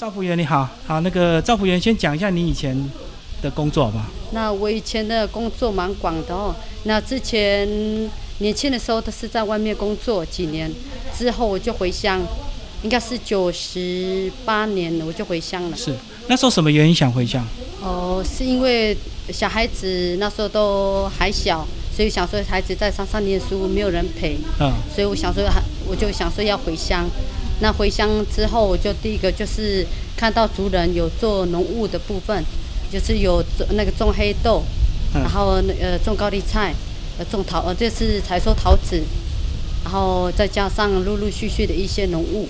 赵福员你好，好，那个赵福员先讲一下你以前的工作好不好？那我以前的工作蛮广的哦。那之前年轻的时候都是在外面工作几年，之后我就回乡，应该是九十八年我就回乡了。是，那时候什么原因想回乡？哦，是因为小孩子那时候都还小，所以想说孩子在山上念书没有人陪，嗯，所以我想说还我就想说要回乡。那回乡之后，我就第一个就是看到族人有做农务的部分，就是有种那个种黑豆，嗯然后呃种高丽菜，呃种桃呃这次采收桃子，然后再加上陆陆续续的一些农务。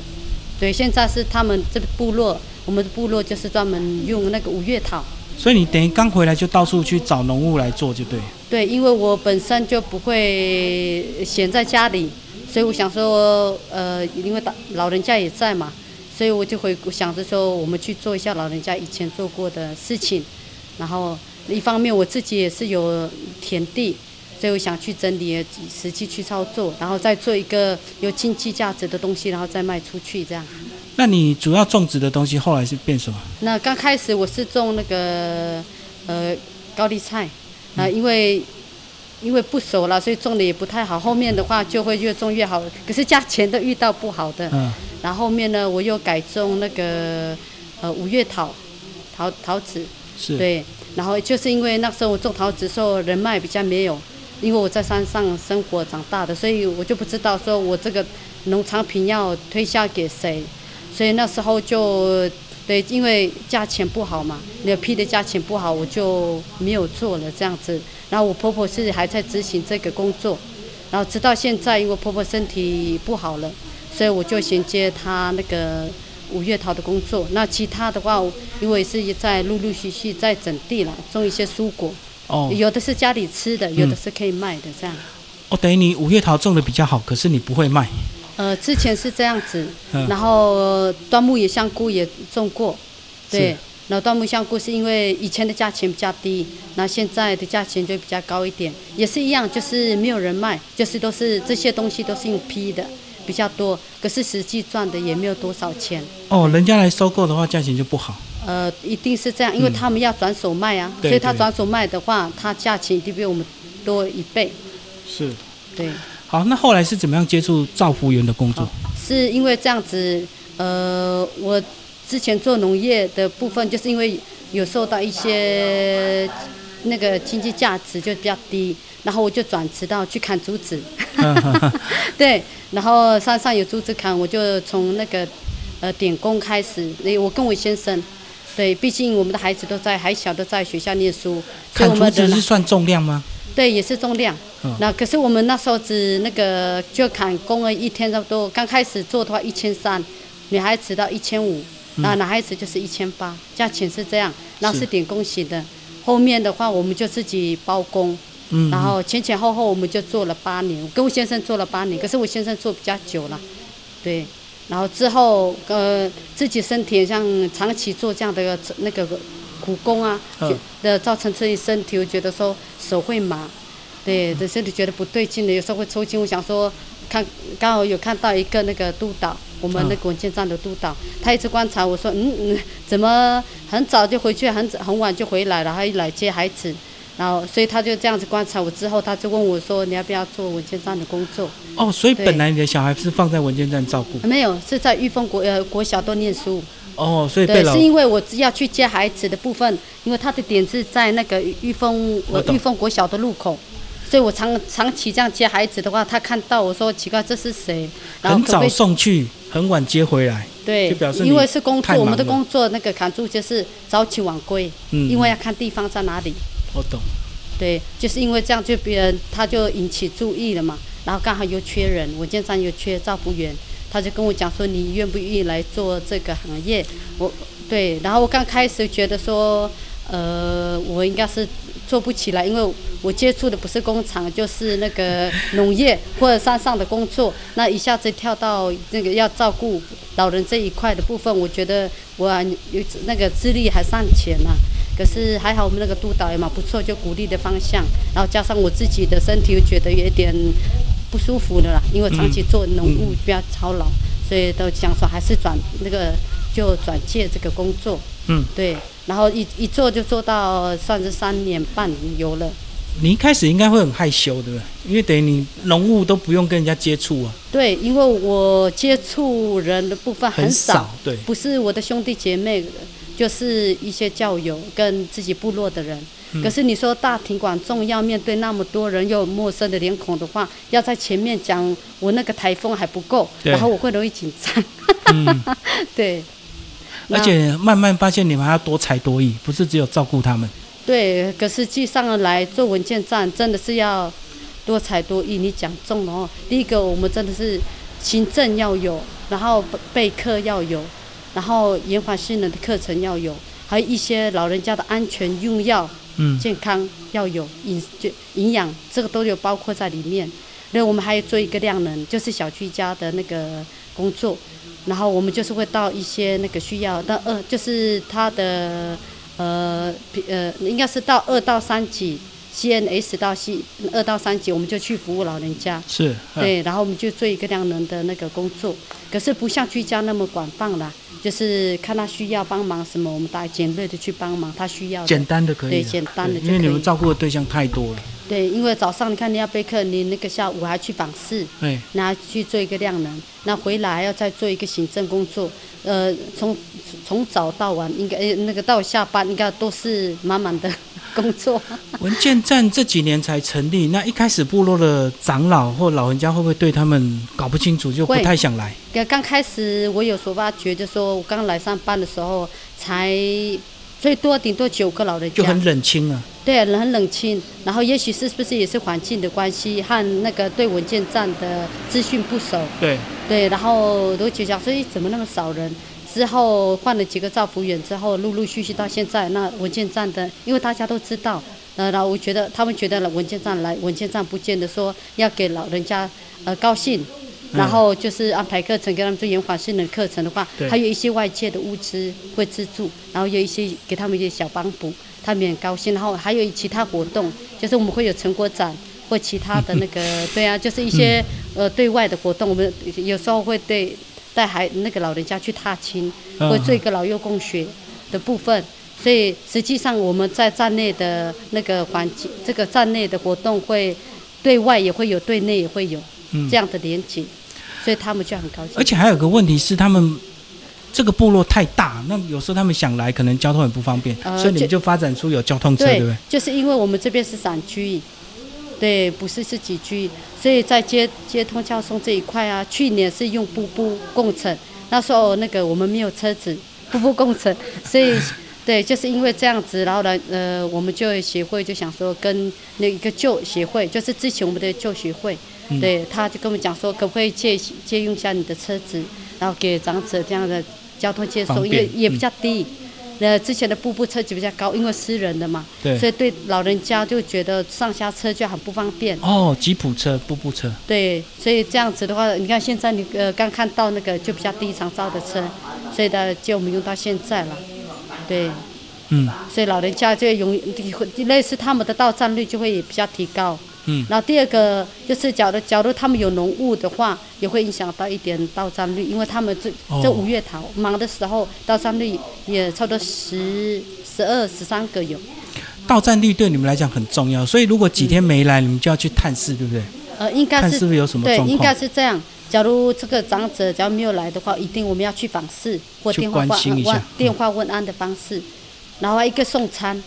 对，现在是他们这个部落，我们的部落就是专门用那个五月桃。所以你等于刚回来就到处去找农务来做，就对。对，因为我本身就不会闲在家里，所以我想说，呃，因为大老人家也在嘛，所以我就会想着说，我们去做一下老人家以前做过的事情。然后一方面我自己也是有田地，所以我想去整理，实际去操作，然后再做一个有经济价值的东西，然后再卖出去这样。那你主要种植的东西后来是变什么？那刚开始我是种那个呃高丽菜，啊、因为因为不熟了，所以种的也不太好。后面的话就会越种越好，可是价钱都遇到不好的。嗯，然后后面呢，我又改种那个呃五月桃，桃桃子，是。对。然后就是因为那时候我种桃子的时候人脉比较没有，因为我在山上生活长大的，所以我就不知道说我这个农产品要推销给谁，所以那时候就对，因为价钱不好嘛，那批的价钱不好，我就没有做了这样子。然后我婆婆是还在执行这个工作，然后直到现在，因为婆婆身体不好了，所以我就衔接她那个五月桃的工作。那其他的话，因为是在陆陆续续在整地了，种一些蔬果，哦有的是家里吃的，有的是可以卖的这样。哦，等于你五月桃种的比较好，可是你不会卖。呃，之前是这样子，嗯然后端木也香菇也种过，对是。然后端木香菇是因为以前的价钱比较低，那现在的价钱就比较高一点，也是一样，就是没有人卖，就是都是这些东西都是用批的比较多，可是实际赚的也没有多少钱。哦，人家来收购的话，价钱就不好。呃，一定是这样，因为他们要转手卖啊，嗯所以他转手卖的话，他价钱一定比我们多一倍。是。对，好，那后来是怎么样接触造福员的工作？是因为这样子，呃，我之前做农业的部分，就是因为有受到一些那个经济价值就比较低，然后我就转职到去砍竹子。对，然后山上有竹子砍，我就从那个呃点工开始。那我跟我先生，对，毕竟我们的孩子都在还小，都在学校念书，所以砍竹我们的子是算重量吗？对也是重量。嗯。那可是我们那时候只那个就砍工人一天差不多，刚开始做的话一千三，女孩子到一千五，那男孩子就是一千八，价钱是这样，然后是点工型的。后面的话我们就自己包工，嗯，然后前前后后我们就做了八年，我跟我先生做了八年，可是我先生做比较久了，对，然后之后呃自己身体像长期做这样的那个苦工啊，嗯觉的造成自己身体，我觉得说手会麻，对，的身体觉得不对劲的，有时候会抽筋。我想说，看刚好有看到一个那个督导，我们那个文件站的督导，他一直观察我说，嗯嗯，怎么很早就回去，很早很晚就回来了，他一来接孩子。然后，所以他就这样子观察我之后，他就问我说：“你要不要做文件站的工作哦，所以本来你的小孩是放在文件站照顾？”没有，是在玉峰国呃国小都念书。哦，所以被对，老是因为我要去接孩子的部分，因为他的点是在那个玉峰我玉峰国小的路口，所以我长长期这样接孩子的话，他看到我说奇怪这是谁，然后很早送去，很晚接回来。对就表示，因为是工作，我们的工作那个砍住就是早起晚归，嗯因为要看地方在哪里。我懂。对，就是因为这样，就别人他就引起注意了嘛。然后刚好又缺人，文件上又缺照顾员，他就跟我讲说，你愿不愿意来做这个行业？我对，然后我刚开始觉得说，呃，我应该是做不起来，因为我接触的不是工厂，就是那个农业或者山上的工作。那一下子跳到那个要照顾老人这一块的部分，我觉得我有那个资历还尚浅呐、可是还好我们那个督导也蛮不错，就鼓励的方向，然后加上我自己的身体，又觉得有点不舒服的啦，因为长期做农务比较操劳，所以都想说还是转那个就转介这个工作，嗯，对，然后一一做就做到算是三年半有了。你一开始应该会很害羞，对不对？因为等于你农务都不用跟人家接触啊，对，因为我接触人的部分很少，对，不是我的兄弟姐妹，就是一些教友跟自己部落的人。嗯可是你说大庭广众要面对那么多人又陌生的脸孔的话，要在前面讲我那个台风还不够，然后我会容易紧张。嗯，对，而且慢慢发现你们还要多才多艺，不是只有照顾他们。对，可是实际上来做文件站真的是要多才多艺。你讲中了哦。第一个，我们真的是行政要有，然后备课要有，然后延缓性能的课程要有，还有一些老人家的安全用药、嗯，健康要有，饮就营养这个都有包括在里面。那我们还要做一个量能，就是小居家的那个工作，然后我们就是会到一些那个需要，但二就是他的呃比呃应该是到二到三级，CNS 到 C 二到三级，我们就去服务老人家。是，嗯，对，然后我们就做一个量能的那个工作，可是不像居家那么广泛啦，就是看他需要帮忙什么，我们大概简略的去帮忙他需要。简单的可以，对简单的因为你们照顾的对象太多了。对，因为早上你看你要备课，你那个下午还去访视，对，然后去做一个量能，那回来还要再做一个行政工作，呃，从从早到晚，应该呃那个到下班应该都是满满的工作。文件站这几年才成立，那一开始部落的长老或老人家会不会对他们搞不清楚，就不太想来？刚刚开始我有所发觉，就说我刚来上班的时候，才最多顶多九个老人家，就很冷清啊。对，很冷清。然后也许是不是也是环境的关系和那个对文件站的资讯不熟，对，对，然后都就想说，咦，怎么那么少人？之后换了几个造福员之后，陆陆续续到现在，那文件站的，因为大家都知道，呃，然后我觉得他们觉得文件站来，文件站不见得说要给老人家呃高兴，然后就是安排课程给他们做延缓性的课程的话，还有一些外界的物资会资助，然后有一些给他们一些小帮补，他们也很高兴。然后还有其他活动，就是我们会有成果展或其他的那个，对啊，就是一些呃对外的活动，我们有时候会对带孩那个老人家去踏青，嗯会做一个老幼共学的部分。所以实际上我们在站内的那个环境，这个站内的活动会对外也会有，对内也会有嗯这样的连接，所以他们就很高兴。而且还有个问题是，他们这个部落太大，那有时候他们想来，可能交通很不方便，呃所以你们就就发展出有交通车，对不对？就是因为我们这边是散居，对，不是自己居，所以在接接通交通这一块啊，去年是用步步共乘，那时候那个我们没有车子，步步共乘，所以对，就是因为这样子，然后呢，呃，我们就业协会就想说跟那一个旧协会，就是之前我们的旧协会，嗯。对，他就跟我们讲说，可不可以借借用一下你的车子，然后给长者这样的交通接送，因为也比嗯较低。呃，之前的步步车就比较高，因为私人的嘛，对所以对老人家就觉得上下车就很不方便。哦，吉普车、步步车，对，所以这样子的话，你看现在你呃刚看到那个就比较低长照的车，所以呢就我们用到现在了。对，嗯所以老人家就容易类似他们的到站率就会比较提高。嗯，然后第二个就是，假如假如他们有浓雾的话，也会影响到一点到站率，因为他们这哦这五月桃忙的时候，到站率也差不多十、十二、十三个有。到站率对你们来讲很重要，所以如果几天没来，你们就要去探视，对不对？呃，应该是是不是有什么对，应该，是这样。假如这个长者假如没有来的话，一定我们要去访视或电话问电话问安的方式，然后还一个送餐，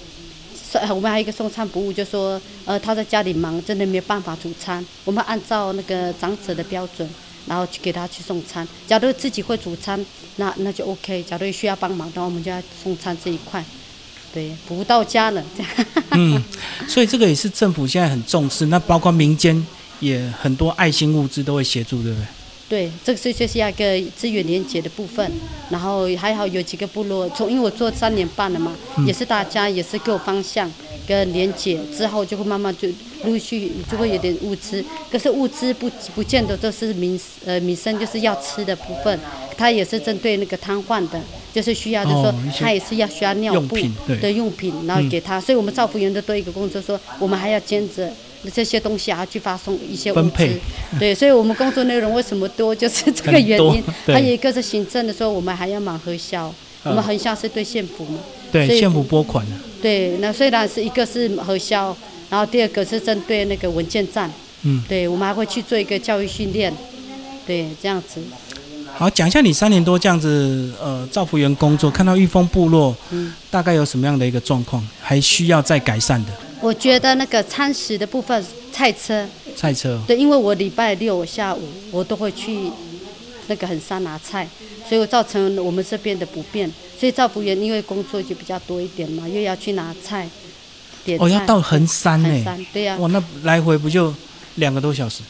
我们还有一个送餐服务，就说呃他在家里忙，真的没有办法煮餐，我们按照那个长者的标准，然后去给他去送餐。假如自己会煮餐，那那就 OK。假如需要帮忙的话，我们就要送餐这一块，对，服务到家了。这样嗯，所以这个也是政府现在很重视，那包括民间也很多爱心物资都会协助，对不对？对，这个是就是要一个资源连接的部分，然后还好有几个部落，从因为我做三年半了嘛，也是大家也是给我方向跟连接，之后就会慢慢就陆续就会有点物资，可是物资不不见得都是民呃民生就是要吃的部分，它也是针对那个瘫痪的，就是需要就是说。哦他也是要需要尿布的用品，然后给他，所以我们造福员的多一个工作说，我们还要兼着这些东西啊去发送一些物资分配。对，所以我们工作内容为什么多，就是这个原因。还有一个是行政的时候，我们还要忙核销，我们嗯横销是对县府嘛。对，县府拨款的，对，那虽然是一个是核销，然后第二个是针对那个文件站，嗯，对我们还会去做一个教育训练，对，这样子。好，讲一下你三年多这样子，呃，造福员工作，看到玉峰部落，嗯。大概有什么样的一个状况，还需要再改善的？我觉得那个餐食的部分，菜车，菜车，对，因为我礼拜六下午我都会去那个很山拿菜，所以造成我们这边的不便。所以造福员因为工作就比较多一点嘛，又要去拿菜，点菜。哦，要到横山呢、对呀、哇，那来回不就两个多小时？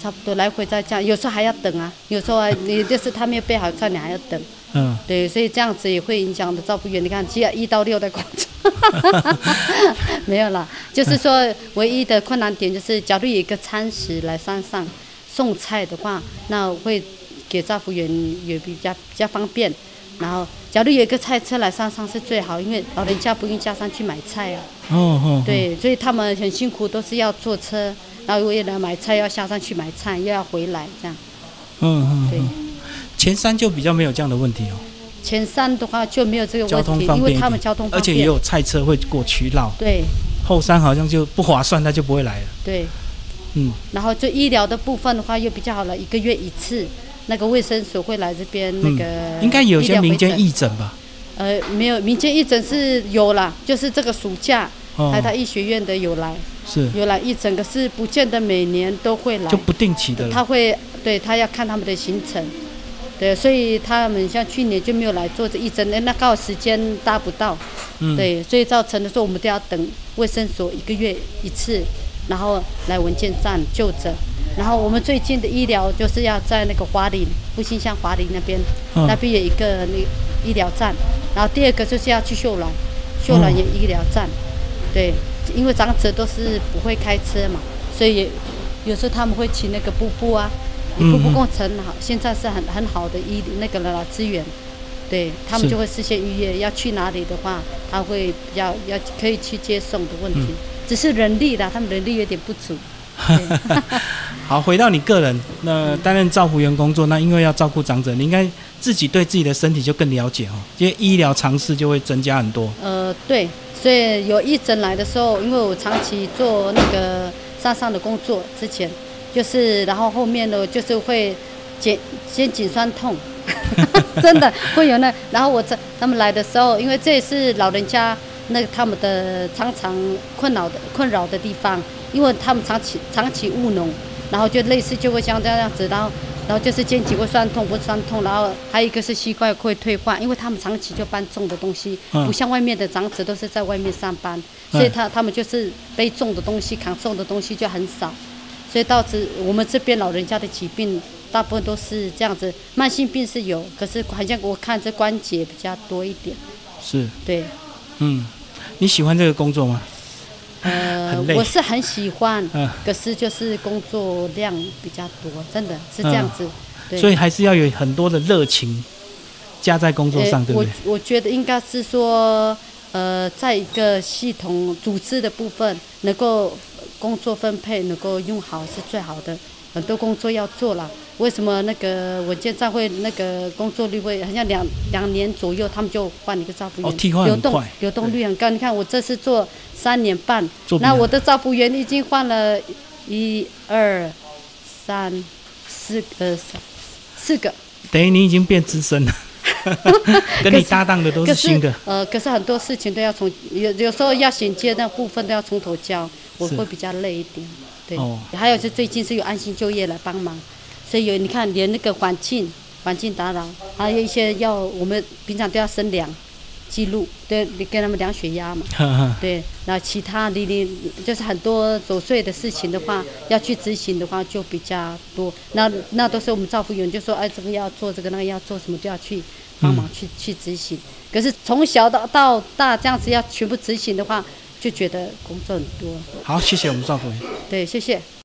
差不多来回再这样，有时候还要等啊，有时候啊，你就是他没有备好菜，你还要等。嗯，对，所以这样子也会影响的照顾员。你看，只要一到六的工作，没有了，就是说唯一的困难点就是，假如有一个餐食来山上送菜的话，那会给照顾员也比较比较方便。然后，假如有一个菜车来山上是最好，因为老人家不用下山去买菜啊。哦哦，对，所以他们很辛苦，都是要坐车，然后为了买菜要下山去买菜，又要回来这样。嗯嗯对嗯，前山就比较没有这样的问题哦，前山的话就没有这个交问题，通方便因为他们交通方便，而且也有菜车会过去绕，对。后山好像就不划算，他就不会来了。对。嗯，然后就医疗的部分的话又比较好了，一个月一次，那个卫生所会来这边那个、嗯应该有些民间义诊吧？呃没有民间义诊是有啦，就是这个暑假哦。台大医学院的有来是，有来义诊，可是不见得每年都会来。就，不定期的。他会对他要看他们的行程，对，所以他们像去年就没有来做这一针，那刚好时间搭不到，嗯，对，所以造成的说我们都要等卫生所一个月一次，然后来文件站就诊。然后我们最近的医疗就是要在那个华林复兴乡华林那边，嗯那边有一个那医疗站。然后第二个就是要去秀兰，秀兰有医疗站，对，因为长者都是不会开车嘛，所以有时候他们会骑那个步步啊，嗯布布工程好，现在是很很好的医那个了资源。对他们就会事先预约，要去哪里的话，他会比较要可以去接送的问题，嗯只是人力的，他们人力有点不足。好，回到你个人，那担任照护员工作，那因为要照顾长者，你应该自己对自己的身体就更了解哦，因为医疗常识就会增加很多。呃，对，所以有义诊来的时候，因为我长期做那个山上的工作，之前就是，然后后面呢就是会肩肩颈酸痛，真的会有那，然后我这他们来的时候，因为这也是老人家那他们的常常困扰的困扰的地方，因为他们长期长期务农，然后就类似就会像这样子，然后。然后就是肩颈会酸痛，不酸痛，然后还有一个是膝盖会退化，因为他们长期就搬重的东西，嗯。不像外面的长者都是在外面上班，所以他他们就是背重的东西、扛重的东西就很少，所以导致我们这边老人家的疾病大部分都是这样子，慢性病是有，可是好像我看这关节比较多一点，是，对，嗯，你喜欢这个工作吗？呃，我是很喜欢，嗯。可是就是工作量比较多，真的是这样子，对。所以还是要有很多的热情加在工作上，对不对？我觉得应该是说，呃，在一个系统组织的部分，能够工作分配能够用好是最好的。很多工作要做了，为什么那个文件站会那个工作率会好像两两年左右，他们就换一个照顾员，哦替换流动流动率很高。你看我这次做三年半那我的照顾员已经换了一二三四个三四个。等于你已经变资深了，跟你搭档的都可是新的。呃，可是很多事情都要从有有时候要衔接那部分都要从头教，我会比较累一点。对，哦还有是最近是有安心就业来帮忙，所以有你看连那个环境环境打扰，还有一些要我们平常都要升量记录，对，你跟他们量血压嘛。对，那其他的你就是很多琐碎的事情的话，要去执行的话就比较多。那那都是我们照顾员就说，哎，这个要做，这个那个要做，什么都要去帮忙去、去执行。可是从小到到大这样子要全部执行的话，就觉得工作很多。好，谢谢我们赵副员。对，谢谢。